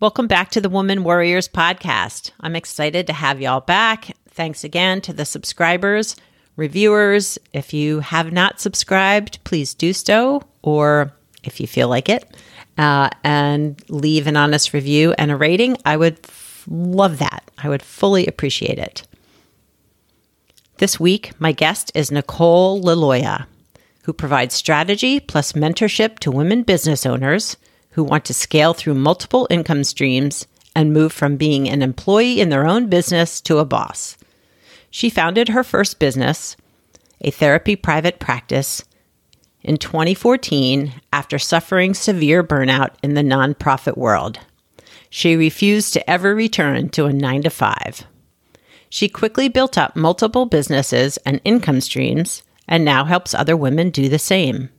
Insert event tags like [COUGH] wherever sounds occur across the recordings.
Welcome back to the Woman Warriors podcast. I'm excited to have y'all back. Thanks again to the subscribers, reviewers. If you have not subscribed, please do so, or if you feel like it, uh, and leave an honest review and a rating. I would f- love that. I would fully appreciate it. This week, my guest is Nicole Laloya, who provides strategy plus mentorship to women business owners who want to scale through multiple income streams and move from being an employee in their own business to a boss. She founded her first business, a therapy private practice, in 2014 after suffering severe burnout in the nonprofit world. She refused to ever return to a nine to five. She quickly built up multiple businesses and income streams and now helps other women do the same.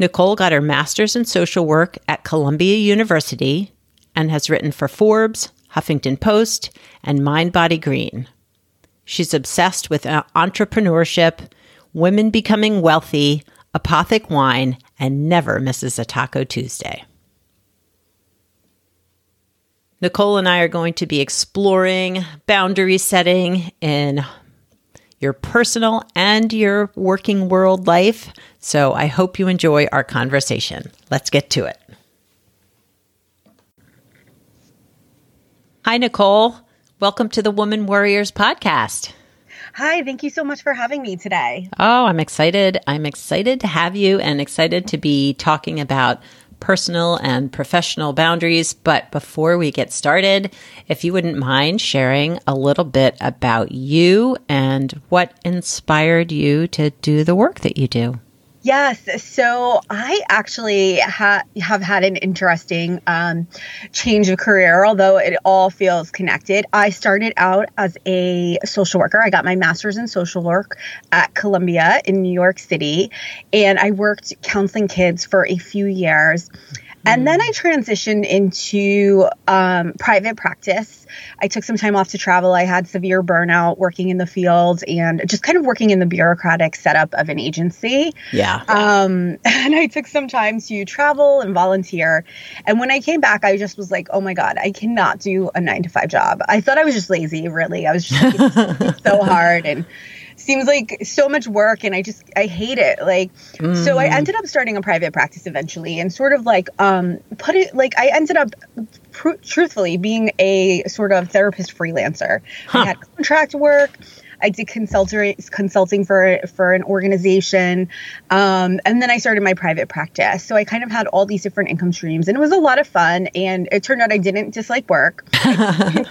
Nicole got her master's in social work at Columbia University and has written for Forbes, Huffington Post, and Mind Body Green. She's obsessed with uh, entrepreneurship, women becoming wealthy, apothic wine, and never misses a Taco Tuesday. Nicole and I are going to be exploring boundary setting in your personal and your working world life. So I hope you enjoy our conversation. Let's get to it. Hi, Nicole. Welcome to the Woman Warriors podcast. Hi, thank you so much for having me today. Oh, I'm excited. I'm excited to have you and excited to be talking about personal and professional boundaries. But before we get started, if you wouldn't mind sharing a little bit about you and what inspired you to do the work that you do. Yes. So I actually ha- have had an interesting um, change of career, although it all feels connected. I started out as a social worker. I got my master's in social work at Columbia in New York City, and I worked counseling kids for a few years. And then I transitioned into um, private practice. I took some time off to travel. I had severe burnout working in the field and just kind of working in the bureaucratic setup of an agency. Yeah. Um, [LAUGHS] and I took some time to travel and volunteer. And when I came back, I just was like, oh my God, I cannot do a nine to five job. I thought I was just lazy, really. I was just [LAUGHS] so hard. And seems like so much work and I just I hate it. Like mm. so I mm. ended up starting a private practice eventually and sort of like um put it like I ended up pr- truthfully being a sort of therapist freelancer. Huh. I had contract work. I did consulting consulting for for an organization, um, and then I started my private practice. So I kind of had all these different income streams, and it was a lot of fun. And it turned out I didn't dislike work, [LAUGHS]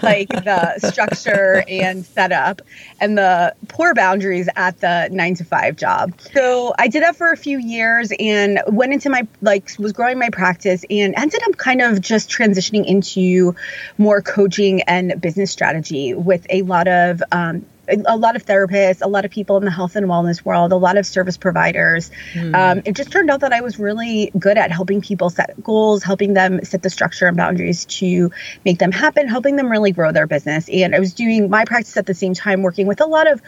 like the structure and setup, and the poor boundaries at the nine to five job. So I did that for a few years, and went into my like was growing my practice, and ended up kind of just transitioning into more coaching and business strategy with a lot of um, a lot of therapists, a lot of people in the health and wellness world, a lot of service providers. Mm. Um, it just turned out that I was really good at helping people set goals, helping them set the structure and boundaries to make them happen, helping them really grow their business. And I was doing my practice at the same time, working with a lot of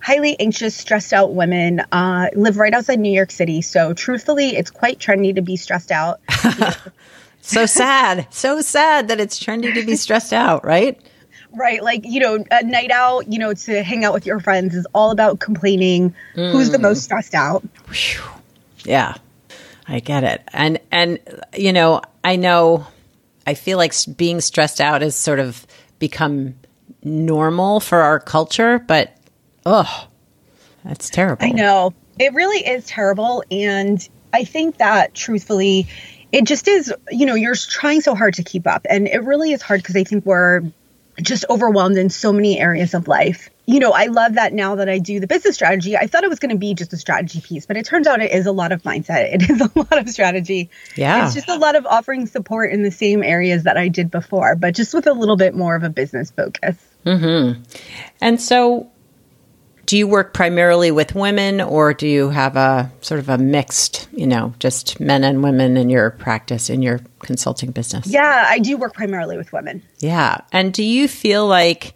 highly anxious, stressed out women. Uh, live right outside New York City, so truthfully, it's quite trendy to be stressed out. [LAUGHS] so sad, so sad that it's trendy to be stressed out, right? Right. Like, you know, a night out, you know, to hang out with your friends is all about complaining mm. who's the most stressed out. Yeah. I get it. And and you know, I know I feel like being stressed out has sort of become normal for our culture, but oh, that's terrible. I know. It really is terrible and I think that truthfully it just is, you know, you're trying so hard to keep up and it really is hard because I think we're just overwhelmed in so many areas of life. you know, I love that now that I do the business strategy. I thought it was going to be just a strategy piece, but it turns out it is a lot of mindset. [LAUGHS] It is a lot of strategy. Yeah. It's just a lot of offering support in the same areas that I did before, but just with a little bit more of a business focus. Mm-hmm. And so, do you work primarily with women or do you have a sort of a mixed, you know, just men and women in your practice, in your consulting business? Yeah, I do work primarily with women. Yeah. And do you feel like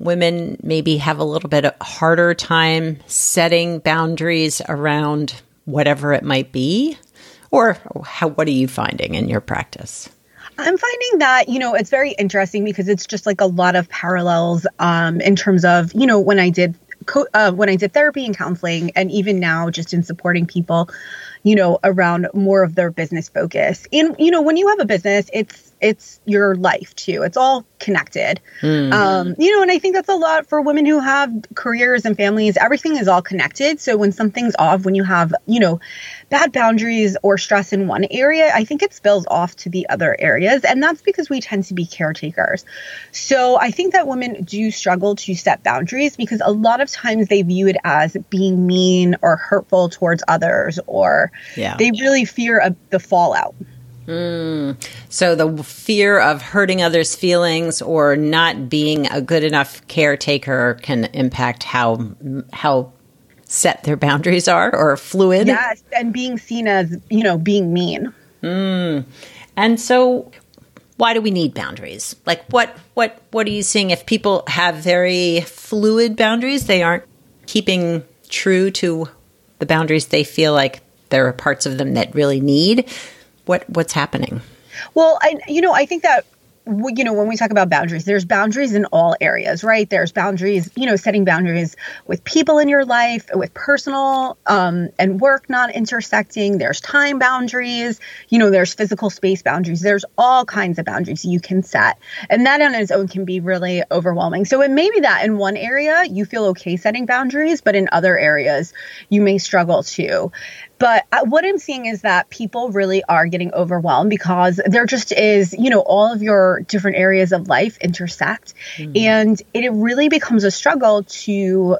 women maybe have a little bit harder time setting boundaries around whatever it might be? Or how, what are you finding in your practice? I'm finding that, you know, it's very interesting because it's just like a lot of parallels um, in terms of, you know, when I did co- uh, when I did therapy and counseling, and even now just in supporting people, you know, around more of their business focus. And you know, when you have a business, it's it's your life too. It's all connected. Mm. Um, you know, and I think that's a lot for women who have careers and families. Everything is all connected. So when something's off, when you have, you know, bad boundaries or stress in one area, I think it spills off to the other areas. And that's because we tend to be caretakers. So I think that women do struggle to set boundaries because a lot of times they view it as being mean or hurtful towards others, or yeah. they really fear a, the fallout. Mm. So the fear of hurting others' feelings or not being a good enough caretaker can impact how how set their boundaries are or fluid. Yes, and being seen as you know being mean. Mm. And so, why do we need boundaries? Like, what what what are you seeing if people have very fluid boundaries? They aren't keeping true to the boundaries they feel like there are parts of them that really need what what's happening? Well, I you know I think that you know when we talk about boundaries there's boundaries in all areas right? There's boundaries you know setting boundaries with people in your life with personal um, and work not intersecting. There's time boundaries. You know there's physical space boundaries. There's all kinds of boundaries you can set. And that on its own can be really overwhelming. So it may be that in one area you feel okay setting boundaries but in other areas you may struggle too. But what I'm seeing is that people really are getting overwhelmed because there just is, you know, all of your different areas of life intersect. Mm-hmm. And it really becomes a struggle to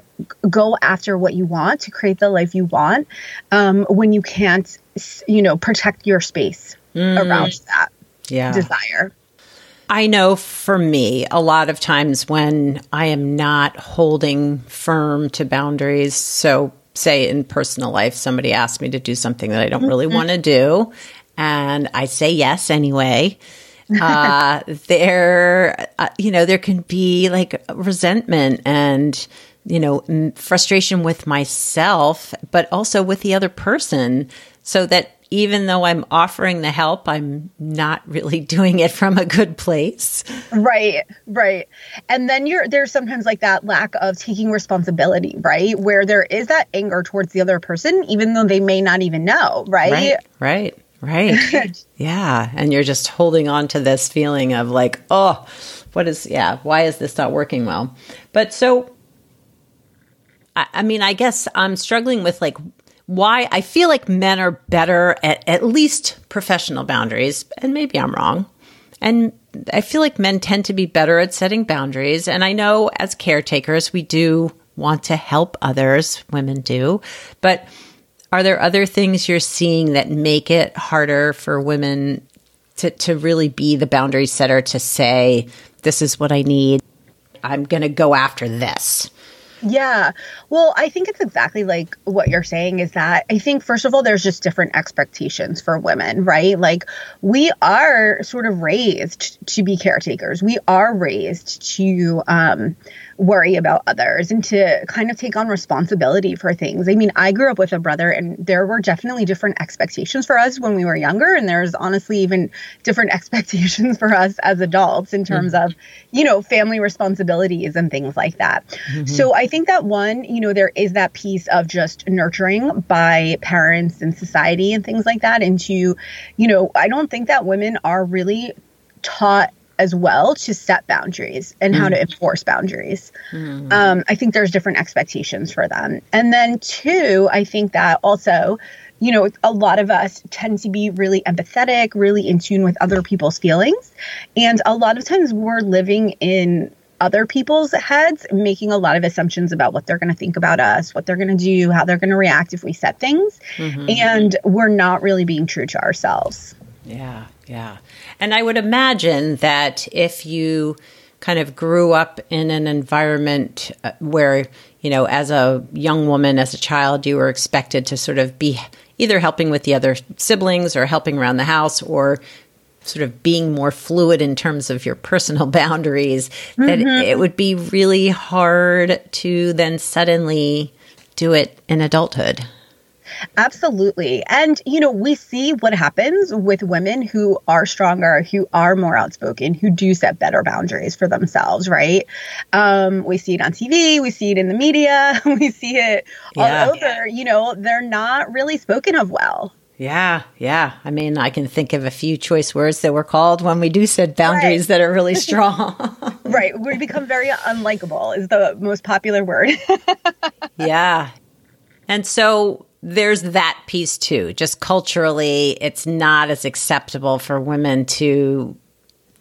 go after what you want, to create the life you want, um, when you can't, you know, protect your space mm. around that yeah. desire. I know for me, a lot of times when I am not holding firm to boundaries, so say in personal life, somebody asks me to do something that I don't really mm-hmm. want to do, and I say yes anyway. [LAUGHS] uh, there, uh, you know, there can be like resentment and, you know, frustration with myself, but also with the other person. So that even though I'm offering the help, I'm not really [LAUGHS] doing it from a good place. Right, right. And then you're there's sometimes like that lack of taking responsibility, right? Where there is that anger towards the other person, even though they may not even know, right? Right, right. right. [LAUGHS] yeah. And you're just holding on to this feeling of like, oh, what is, yeah, why is this not working well? But so, I, I mean, I guess I'm struggling with like, why I feel like men are better at at least professional boundaries, and maybe I'm wrong. And I feel like men tend to be better at setting boundaries. And I know as caretakers, we do want to help others, women do. But are there other things you're seeing that make it harder for women to, to really be the boundary setter to say, this is what I need? I'm going to go after this. Yeah. Well, I think it's exactly like what you're saying is that I think, first of all, there's just different expectations for women, right? Like, we are sort of raised to be caretakers, we are raised to, um, worry about others and to kind of take on responsibility for things. I mean, I grew up with a brother, and there were definitely different expectations for us when we were younger. And there's honestly even different [LAUGHS] expectations for us as adults in terms mm-hmm. of, you know, family responsibilities and things like that. Mm-hmm. So I think that one, you know, there is that piece of just nurturing by parents and society and things like that into, you know, I don't think that women are really taught as well to set boundaries and mm. how to mm. enforce boundaries. Mm. Um, I think there's different expectations for them. And then, two, I think that also, you know, a lot of us tend to be really empathetic, really in tune with other people's feelings. And a lot of times we're living in other people's heads, making a lot of assumptions about what they're going to think about us, what they're going to do, how they're going to react if we set things. Mm-hmm. And we're not really being true to ourselves. Yeah, yeah. And I would imagine that if you kind of grew up in an environment uh, where, you know, as a young woman, as a child, you were expected to sort of be either helping with the other siblings or helping around the house or sort of being more fluid in terms of your personal [LAUGHS] boundaries, mm-hmm. that it would be really hard to then suddenly do it in adulthood. Absolutely. And, you know, we see what happens with women who are stronger, who are more outspoken, who do set better boundaries for themselves, right? Um, we see it on TV, we see it in the media, [LAUGHS] we see it all yeah. over. You know, they're not really spoken of well. Yeah, yeah. I mean, I can think of a few choice words that were called when we do set boundaries right. that are really [LAUGHS] strong. right. We become very unlikable, is the most popular word. [LAUGHS] yeah. And so there's that piece too. Just culturally, it's not as acceptable for women to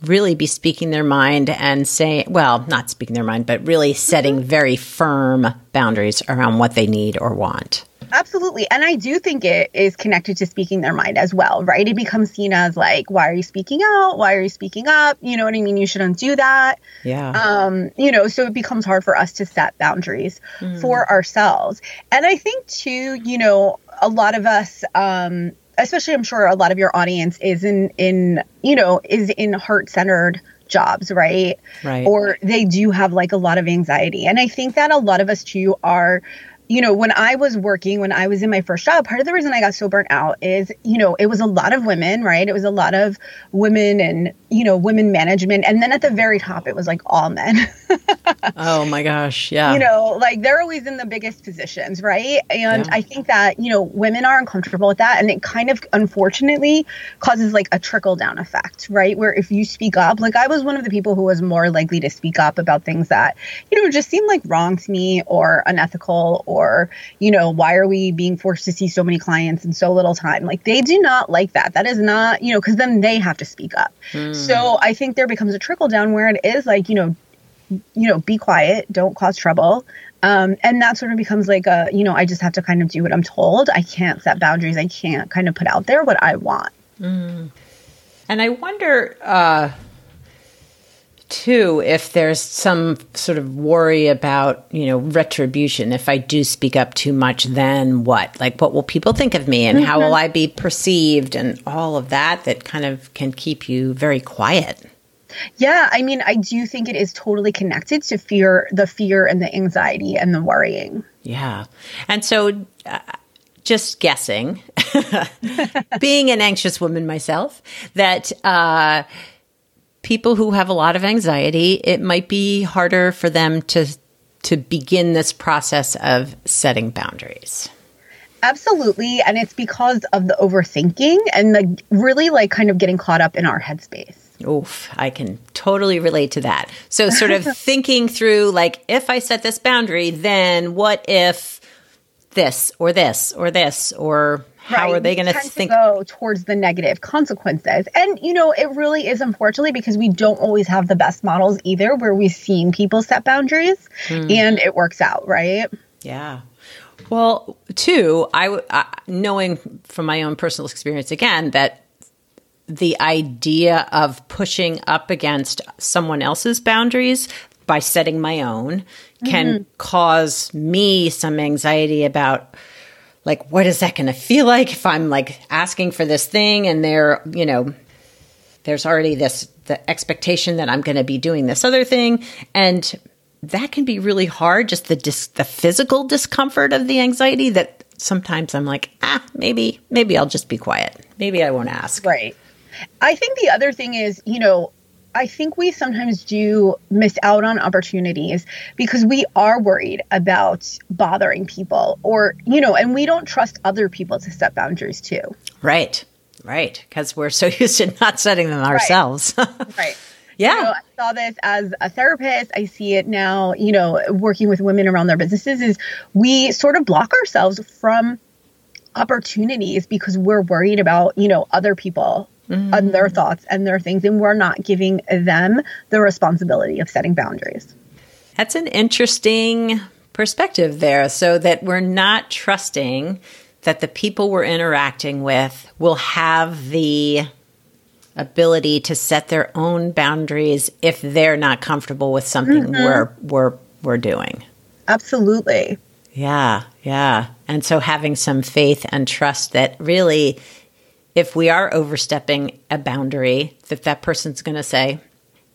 really be speaking their mind and say, well, not speaking their mind, but really setting mm-hmm. very firm boundaries around what they need or want. Absolutely. And I do think it is connected to speaking their mind as well, right? It becomes seen as like, why are you speaking out? Why are you speaking up? You know what I mean? You shouldn't do that. Yeah. Um, you know, so it becomes hard for us to set boundaries mm. for ourselves. And I think too, you know, a lot of us, um, especially I'm sure a lot of your audience is in in, you know, is in heart-centered jobs, right? Right. Or they do have like a lot of anxiety. And I think that a lot of us too are you know, when I was working, when I was in my first job, part of the reason I got so burnt out is, you know, it was a lot of women, right? It was a lot of women and, you know, women management. And then at the very top, it was like all men. [LAUGHS] oh my gosh. Yeah. You know, like they're always in the biggest positions, right? And yeah. I think that, you know, women are uncomfortable with that. And it kind of, unfortunately, causes like a trickle down effect, right? Where if you speak up, like I was one of the people who was more likely to speak up about things that, you know, just seemed like wrong to me or unethical or or you know why are we being forced to see so many clients in so little time? Like they do not like that. That is not you know because then they have to speak up. Mm. so i think there becomes a trickle down where it is like you know you know be quiet don't cause trouble. Um, and that sort of becomes like a you know i just have to kind of do what i'm told. I can't set boundaries. I can't kind of put out there what i want. Mm. and i wonder uh too if there's some sort of worry about you know retribution if i do speak up too much then what? Like what will people think of me? And mm-hmm. how will i be perceived? And all of that that kind of can keep you very quiet. Yeah i mean i do think it is totally connected to fear the fear and the anxiety and the worrying. Yeah. And so uh, just guessing [LAUGHS] being an anxious woman myself that uh people who have a lot of anxiety, it might be harder for them to to begin this process of setting boundaries. Absolutely, and it's because of the overthinking and the really like kind of getting caught up in our headspace. Oof, I can totally relate to that. So sort of [LAUGHS] thinking through like if I set this boundary, then what if this or this or this or how right. are they going to think go towards the negative consequences and you know it really is unfortunately because we don't always have the best models either where we've seen people set boundaries mm. and it works out right yeah well two I, I knowing from my own personal experience again that the idea of pushing up against someone else's boundaries by setting my own can mm-hmm. cause me some anxiety about like what is that going to feel like if i'm like asking for this thing and there you know there's already this the expectation that i'm going to be doing this other thing? And that can be really hard just the dis- the physical discomfort of the anxiety that sometimes i'm like ah maybe maybe i'll just be quiet. Maybe i won't ask. Right. I think the other thing is you know I think we sometimes do miss out on opportunities because we are worried about bothering people or, you know, and we don't trust other people to set boundaries too. Right. Right. Because we're so [LAUGHS] used to not setting them ourselves. Right. [LAUGHS] right. Yeah. You know, I saw this as a therapist. I see it now, you know, working with women around their businesses is we sort of block ourselves from opportunities because we're worried about, you know, other people mm-hmm. and their thoughts and their things, and we're not giving them the responsibility of setting boundaries. That's an interesting perspective there, so that we're not trusting that the people we're interacting with will have the ability to set their own boundaries if they're not comfortable with something mm-hmm. we're we're we're doing. Absolutely. Yeah, yeah. And so having some faith and trust that really if we are overstepping a boundary that that person's going to say,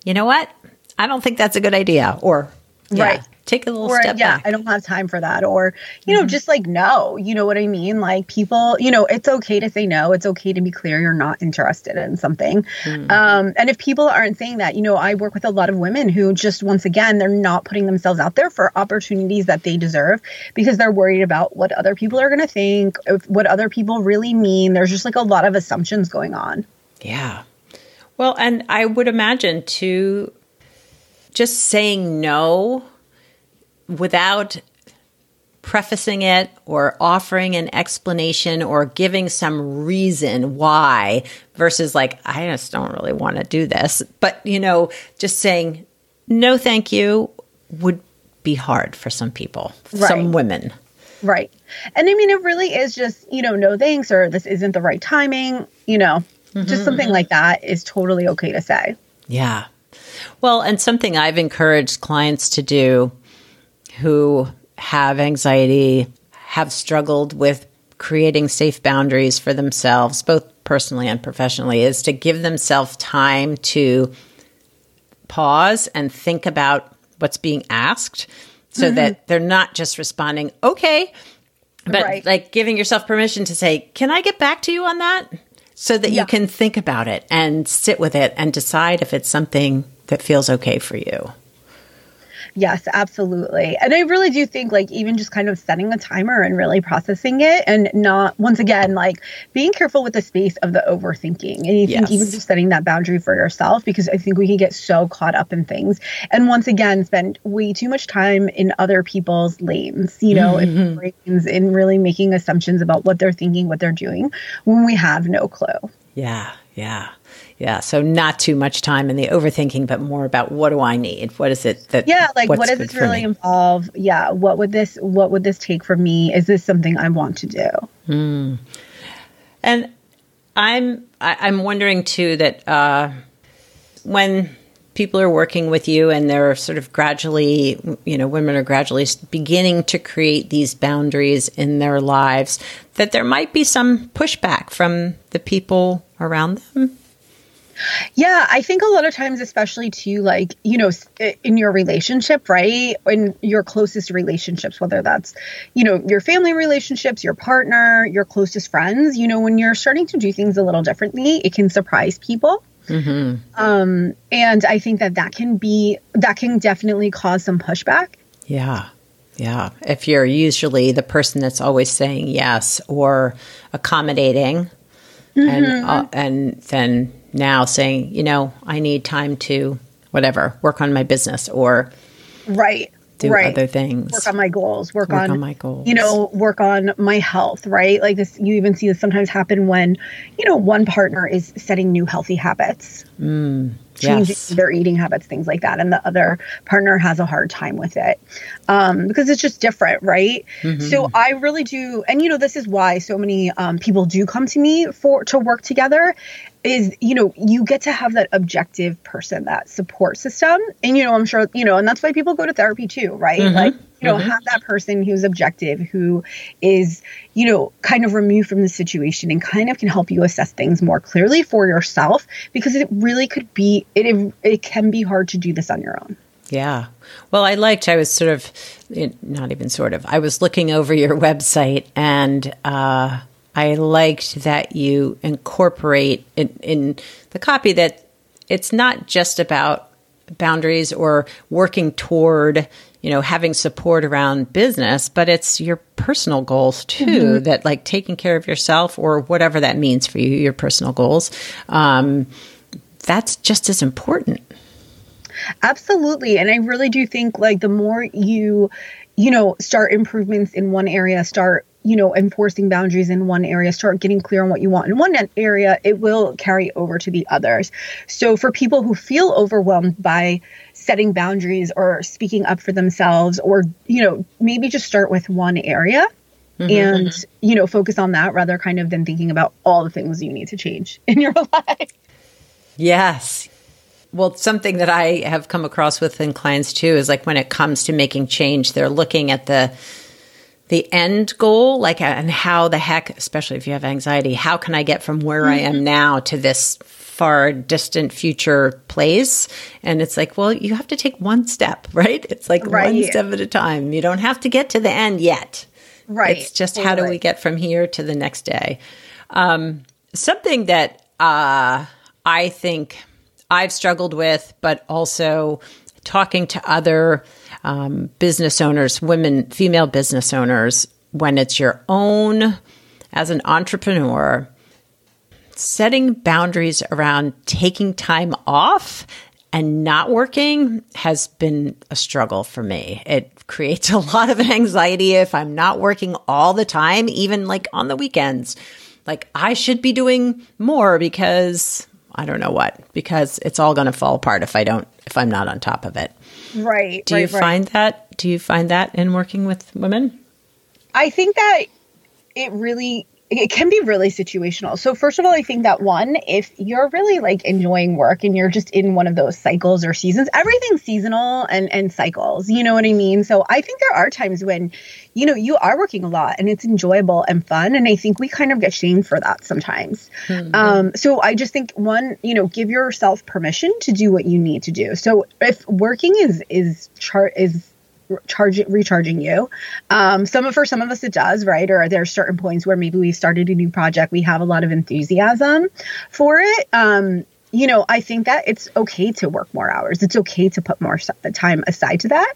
"You know what? I don't think that's a good idea." Or yeah, right take a little or, step yeah, back. I don't have time for that. Or, you know, mm-hmm. just like no, you know what I mean? Like people, you know, it's okay to say no. It's okay to be clear you're not interested in something. Mm-hmm. Um, and if people aren't saying that, you know, I work with a lot of women who just once again, they're not putting themselves out there for opportunities that they deserve because they're worried about what other people are going to think, what other people really mean. There's just like a lot of assumptions going on. Yeah. Well, and I would imagine too, just saying no without prefacing it or offering an explanation or giving some reason why versus like I just don't really want to do this. But you know just saying no thank you would be hard for some people right. some women. Right. And I mean it really is just you know no thanks or this isn't the right timing you know? Mm-hmm, just something mm-hmm. like that is totally okay to say. Yeah well and something I've encouraged clients to do who have anxiety, have struggled with creating safe boundaries for themselves, both personally and professionally, is to give themselves time to pause and think about what's being asked so mm-hmm. that they're not just responding, okay, but right. like giving yourself permission to say, can I get back to you on that? So that yeah. you can think about it and sit with it and decide if it's something that feels okay for you. Yes, absolutely. And I really do think like even just kind of setting a timer and really processing it and not once again like being careful with the space of the overthinking. And you yes. think even just setting that boundary for yourself because I think we can get so caught up in things and once again spend way too much time in other people's lanes, you know, mm-hmm. in brains in really making assumptions about what they're thinking, what they're doing when we have no clue. Yeah, yeah. Yeah. So not too much time in the overthinking, but more about what do I need? What is it that Yeah, like what does this really me? involve? Yeah. What would this what would this take from me? Is this something I want to do? Mm. And I'm I, am i am wondering too that uh, when people are working with you and they're sort of gradually, you know, women are gradually beginning to create these boundaries in their lives, that there might be some pushback from the people around them yeah, I think a lot of times, especially to like, you know, in your relationship, right? In your closest relationships, whether that's, you know, your family relationships, your partner, your closest friends, you know, when you're starting to do things a little differently, it can surprise people. Mm-hmm. Um, and I think that that can be, that can definitely cause some pushback. Yeah. Yeah. If you're usually the person that's always saying yes or accommodating, mm-hmm. and uh, and then now saying, you know, I need time to whatever, work on my business or right do right. other things. Work on my goals. Work, work on, on, my goals. You know, work on my health, right? Like this you even see this sometimes happen when, you know, one partner is setting new healthy habits. Mm, changing yes. their eating habits, things like that. And the other partner has a hard time with it. Um, because it's just different, right? Mm-hmm. So I really do and you know, this is why so many um, people do come to me for to work together is you know you get to have that objective person that support system and you know i'm sure you know and that's why people go to therapy too right mm-hmm. like you know mm-hmm. have that person who's objective who is you know kind of removed from the situation and kind of can help you assess things more clearly for yourself because it really could be it it can be hard to do this on your own yeah. Well, I liked, I was sort of, not even sort of, I was looking over your [LAUGHS] website and uh, I liked that you incorporate in, in the copy that it's not just about boundaries or working toward you know having support around business but it's your personal goals too mm-hmm. that like taking care of yourself or whatever that means for you your personal goals um, that's just as important absolutely and i really do think like the more you you know start improvements in one area start you know, enforcing boundaries in one area, start getting clear on what you want in one area, it will carry over to the others. So for people who feel overwhelmed by setting boundaries or speaking up for themselves or, you know, maybe just start with one area. Mm-hmm, and mm-hmm. you know focus on that rather kind of than thinking about all the things you need to change [LAUGHS] in your life yes well, something that I have come across within clients too is like when it comes to making change, they're looking at the the end goal, like and how the heck, especially if you have anxiety, how can I get from where mm-hmm. I am mm-hmm. now to this far distant future place? And it's like, well, you have to take one step, [LAUGHS] right? It's like right. one step at a time. You don't have to get to the end yet. Right. It's just totally. how do we get from here to the next day? Um, something that uh, I think I've struggled with, but also talking to other um, business owners, women, female business owners, when it's your own as an entrepreneur, setting boundaries around taking time off and not working has been a struggle for me. It creates [LAUGHS] a lot of anxiety if I'm not working all the time, even like on the weekends. Like I should be doing more because I don't know what because it's all going to fall apart if I don't if I'm not on top of it. Right. Do right, you right. find that? Do you find that in working with women? I think that it really it can be really situational. So first of all, I think that one, if you're really like enjoying work and you're just in one of those cycles or seasons, everything's seasonal and and cycles. You know what I mean? So I think there are times when, you know, you are working a lot and it's enjoyable and fun. And I think we kind of get shamed for that sometimes. Mm-hmm. Um, so I just think one, you know, give yourself permission to do what you need to do. So if working is is chart is charging recharging you um some for some of us it does right or there are certain points where maybe we started a new project we have a lot of enthusiasm for it um you know, I think that it's okay to work more hours. It's okay to put more time aside to that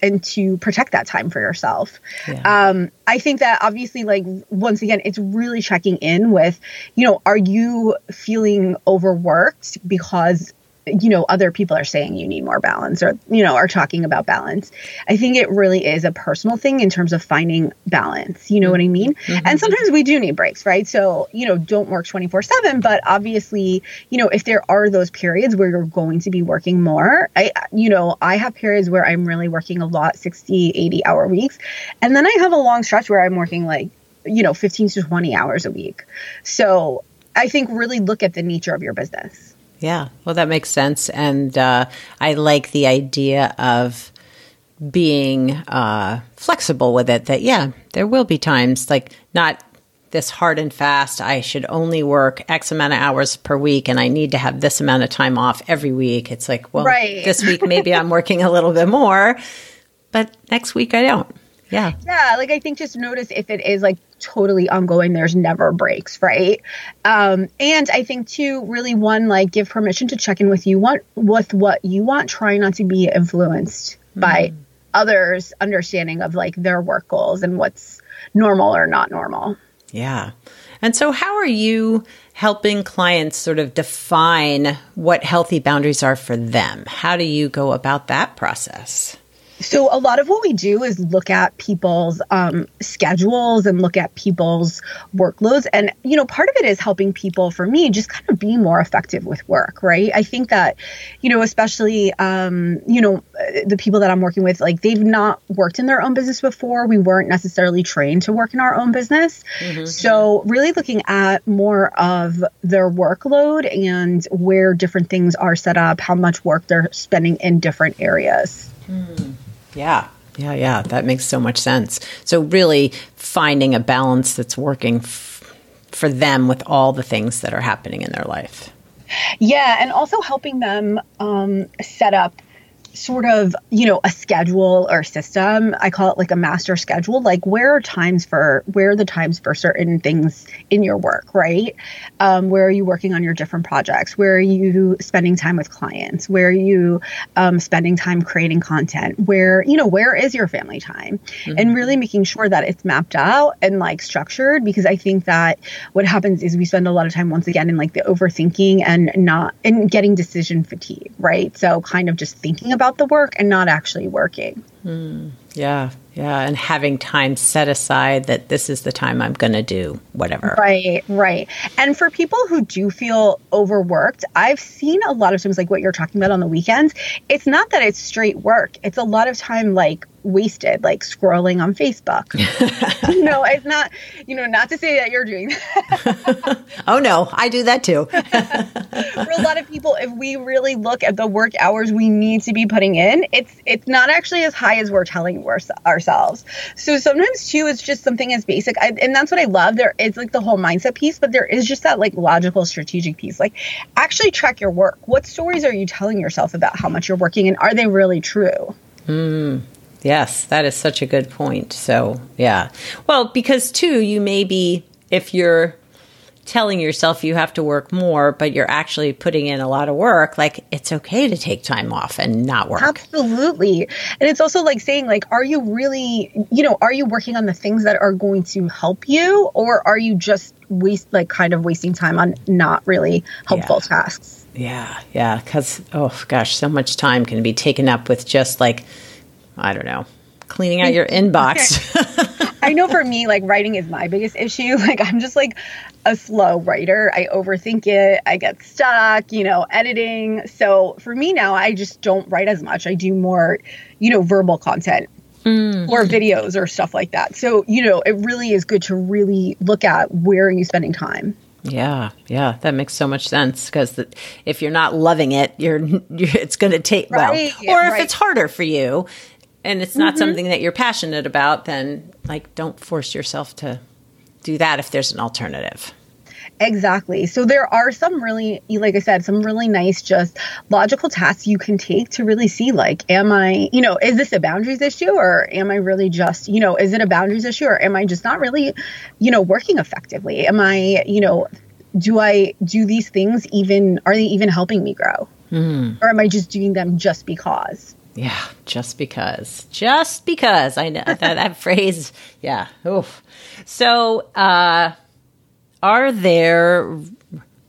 and to protect that time for yourself. Yeah. Um, I think that obviously, like, once again, it's really checking in with, you know, are you feeling overworked because you know other people are saying you need more balance or you know are talking about balance. I think it really is a personal thing in terms of finding balance. You know what i mean? Mm-hmm. and sometimes we do need breaks right? So you know don't work 24 7 but obviously you know if there are those periods where you're going to be working more i you know i have periods where i'm really working a lot 60 80 hour weeks. And then i have a long stretch where i'm working like you know 15 to 20 hours a week. So i think really look at the nature of your business yeah, well, that makes sense. And uh, I like the idea of being uh, flexible with it that, yeah, there will be times like not this hard and fast. I should only work X amount of hours per week and I need to have this amount of time off every week. It's like, well, right. this week maybe [LAUGHS] I'm working a little bit more, but next week I don't. Yeah. Yeah. Like I think just notice if it is like totally ongoing, there's never breaks, right? Um, and I think too, really one, like give permission to check in with you want with what you want, try not to be influenced mm. by others' understanding of like their work goals and what's normal or not normal. Yeah. And so how are you helping clients sort of define what healthy boundaries are for them? How do you go about that process? So a lot of what we do is look at people's um, schedules and look at people's workloads, and you know, part of it is helping people. For me, just kind of be more effective with work, right? I think that, you know, especially um, you know, the people that I'm working with, like they've not worked in their own business before. We weren't necessarily trained to work in our own business, mm-hmm. so really looking at more of their workload and where different things are set up, how much work they're spending in different areas. Mm. Yeah. Yeah, yeah, that makes so much sense. So, really finding a balance that's working f- for them with all the things that are happening in their life. Yeah, and also helping them um, set up sort of, you know, a schedule or system. I call it like a master schedule. Like where are times for where are the times for certain things in your work, right? Um, where are you working on your different projects? Where are you spending time with clients? Where are you um, spending time creating content? Where, you know, where is your family time? Mm-hmm. And really making sure that it's mapped out and like structured because I think that what happens is we spend a lot of time once again in like the overthinking and not in getting decision fatigue, right? So kind of just thinking about about the work and not actually working. Hmm. Yeah, yeah. And having time set aside that this is the time I'm going to do whatever. Right, right. And for people who do feel overworked, I've seen a lot of times, like what you're talking about on the weekends, it's not that it's straight work, it's a lot of time like wasted, like scrolling on Facebook. [LAUGHS] you know, it's not, you know, not to say that you're doing that. [LAUGHS] Oh, no, I do that too. [LAUGHS] for a lot of people, if we really look at the work hours we need to be putting in, it's it's not actually as high as we're telling ourselves. So sometimes too, it's just something as basic, I, and that's what I love. There is like the whole mindset piece, but there is just that like logical, strategic piece. Like actually track your work. What stories are you telling yourself about how much you're working, and are they really true? Hmm. Yes, that is such a good point. So, yeah. Well, because too, you may be, if you're telling yourself you have to work more, but you're actually putting in a lot of work, like it's okay to take time off and not work. Absolutely. And it's also like saying like are you really, you know, are you working on the things that are going to help you or are you just waste like kind of wasting time on not really helpful Yeah. tasks? Yeah, yeah. Because, oh gosh, so much time can be taken up with just like, I don't know, cleaning out your inbox. [LAUGHS] I know for me, like writing is my biggest issue. [LAUGHS] Like I'm just like a slow writer. I overthink it. I get stuck, you know, editing. So for me now, I just don't write as much. I do more, you know, verbal content. Mm. Or videos or stuff like that. So, you know, it really is good to really look at where are you spending time. Yeah, yeah, that makes so much sense because if you're not loving it, you're, you're [LAUGHS] it's going to take Right, well. Or if right. it's harder for you and it's not mm-hmm. something that you're passionate about, then like don't force yourself to do that if there's an alternative. Exactly. So there are some really, like I said, some really nice, just logical tasks you can take to really see, like, am I, you know, is this a boundaries issue or am I really just, you know, is it a boundaries issue or am I just not really, you know, working effectively? Am I, you know, do I do these things even, are they even helping me grow? Hmm. Or am I just doing them just because? Yeah, just because. Just because. I know that, that [LAUGHS] phrase. Yeah. Oof. So, uh, are there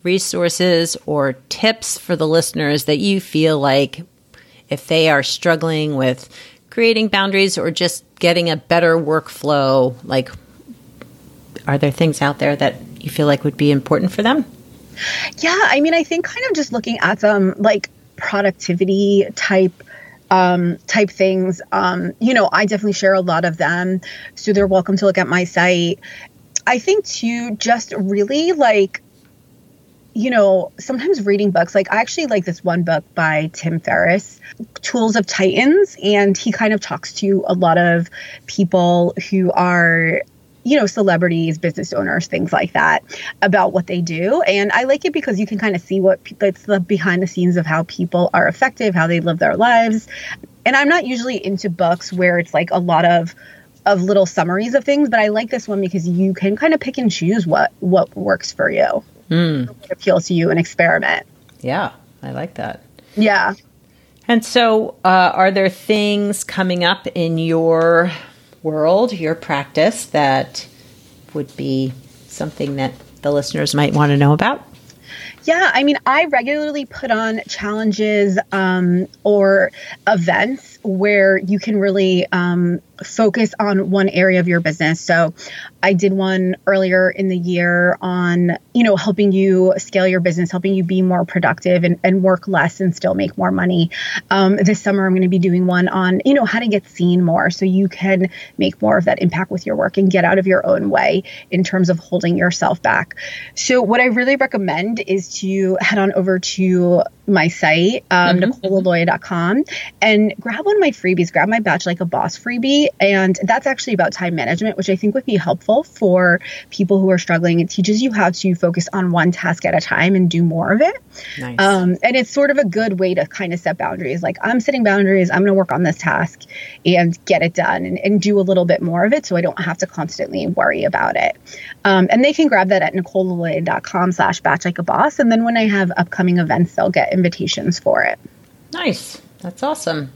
resources or tips for the listeners that you feel like if they are struggling with creating boundaries or just getting a better workflow, like, are there things out there that you feel like would be important for them? Yeah, I mean, I think kind of just looking at them like productivity type um type things. Um you know i definitely share a lot of them. So they're welcome to look at my site. I think too just really like you know sometimes reading books like i actually like this one book by tim ferriss tools of titans and he kind of talks to a lot of people who are you know, celebrities, business owners, things like that about what they do. And I like it because you can kind of see what it's the behind the scenes of how people are effective, how they live their lives. And I'm not usually into books where it's like a lot of of little summaries of things, but I like this one because you can kind of pick and choose what what works for you, what appeals to you, and experiment. Yeah, I like that. Yeah. And so, uh, are there things coming up in your world, your practice, that would be something that the listeners might want to know about? Yeah, I mean, I regularly put on challenges um, or events where you can really um, focus on one area of your business. So, I did one earlier in the year on, you know, helping you scale your business, helping you be more productive and, and work less and still make more money. Um, this summer, I'm going to be doing one on, you know, how to get seen more so you can make more of that impact with your work and get out of your own way in terms of holding yourself back. So, what I really recommend is to head on over to my site, um, NicoleLaloya.com, and grab one of my freebies, grab my Batch Like a Boss freebie. And that's actually about time management, which I think would be helpful for people who are struggling. It teaches you how to focus on one task at a time and do more of it. Nice. Um, and it's sort of a good way to kind of set boundaries. Like, I'm setting boundaries, I'm going to work on this task and get it done and, and do a little bit more of it so I don't have to constantly worry about it. Um, and they can grab that at nicolelaloya.com slash batch like a boss. And then when I have upcoming events, they'll get invitations for it. Nice. That's awesome.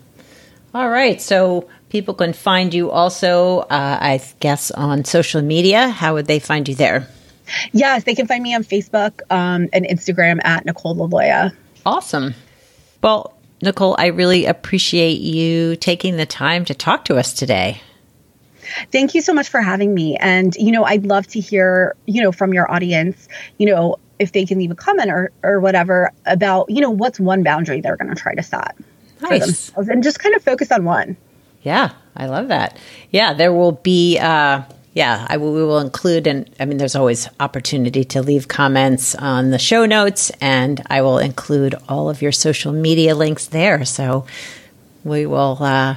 All right. So people can find you also, uh, I guess, on social media. How would they find you there? Yes, they can find me on Facebook um, and Instagram at Nicole Laloya. Awesome. Well, Nicole, I really appreciate you taking the time to talk to us today. Thank you so much for having me. And, you know, I'd love to hear, you know, from your audience, you know, if they can leave a comment or, or whatever about, you know, what's one boundary they're going to try to set nice. and just kind of focus on one. Yeah, I love that. Yeah, there will be, uh, yeah, I will, we will include, and I mean, there's always opportunity to leave comments on the show notes, and I will include all of your social media links there. So we will uh,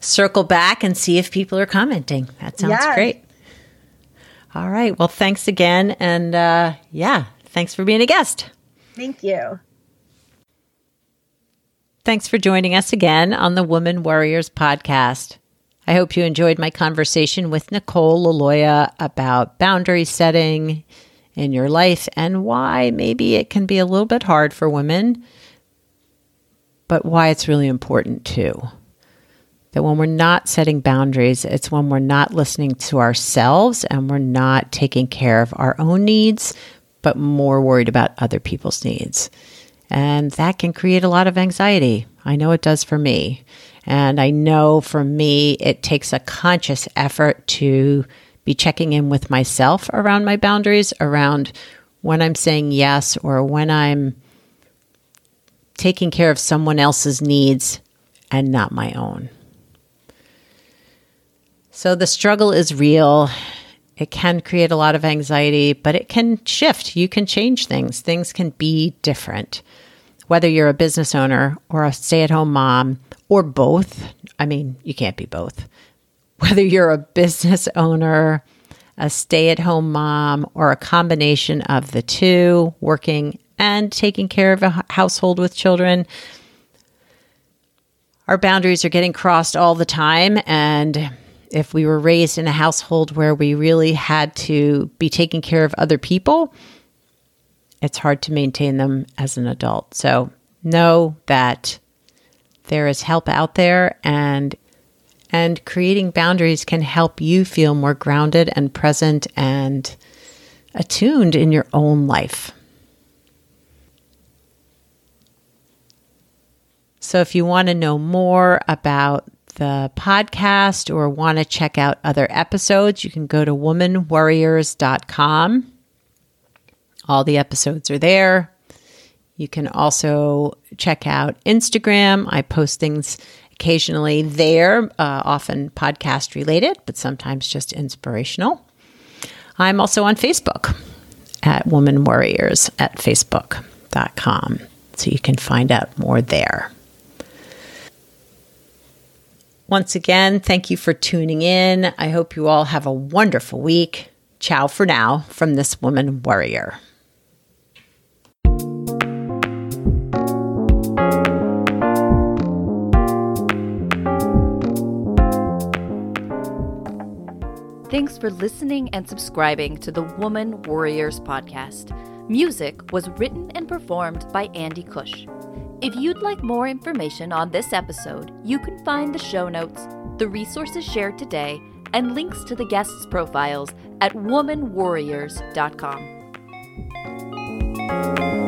circle back and see if people are commenting. That sounds yes. great. All right. Well, thanks again. And uh, yeah, thanks for being a guest. Thank you. Thanks for joining us again on the Woman Warriors podcast. I hope you enjoyed my conversation with Nicole Laloya about boundary setting in your life and why maybe it can be a little bit hard for women, but why it's really important too that when we're not setting boundaries, it's when we're not listening to ourselves and we're not taking care of our own needs, but more worried about other people's needs. And that can create a lot of anxiety. I know it does for me. And I know for me, it takes a conscious effort to be checking in with myself around my boundaries, around when I'm saying yes or when I'm taking care of someone else's needs and not my own. So the struggle is real. It can create a lot of anxiety, but it can shift. You can change things. Things can be different. Whether you're a business owner or a stay at home mom or both, I mean, you can't be both. [LAUGHS] Whether you're a business owner, a stay at home mom, or a combination of the two, working and taking care of a household with children, our boundaries are getting crossed all the time. And if we were raised in a household where we really had to be taking care of other people, it's hard to maintain them as an adult. So know that there is help out there and and creating boundaries can help you feel more grounded and present and attuned in your own life. So, if you want to know more about the podcast or want to check out other episodes, you can go to womanwarriors.com. All the episodes are there. You can also check out Instagram. I post things occasionally there, uh, often podcast related, but sometimes just inspirational. I'm also on Facebook at Woman Warriors at facebook.com. So you can find out more there. Once again, thank you for tuning in. I hope you all have a wonderful week. Ciao for now from this woman warrior. Thanks for listening and subscribing to the Woman Warriors podcast. Music was written and performed by Andy Cush. If you'd like more information on this episode, you can find the show notes, the resources shared today, and links to the guests' profiles at womanwarriors.com.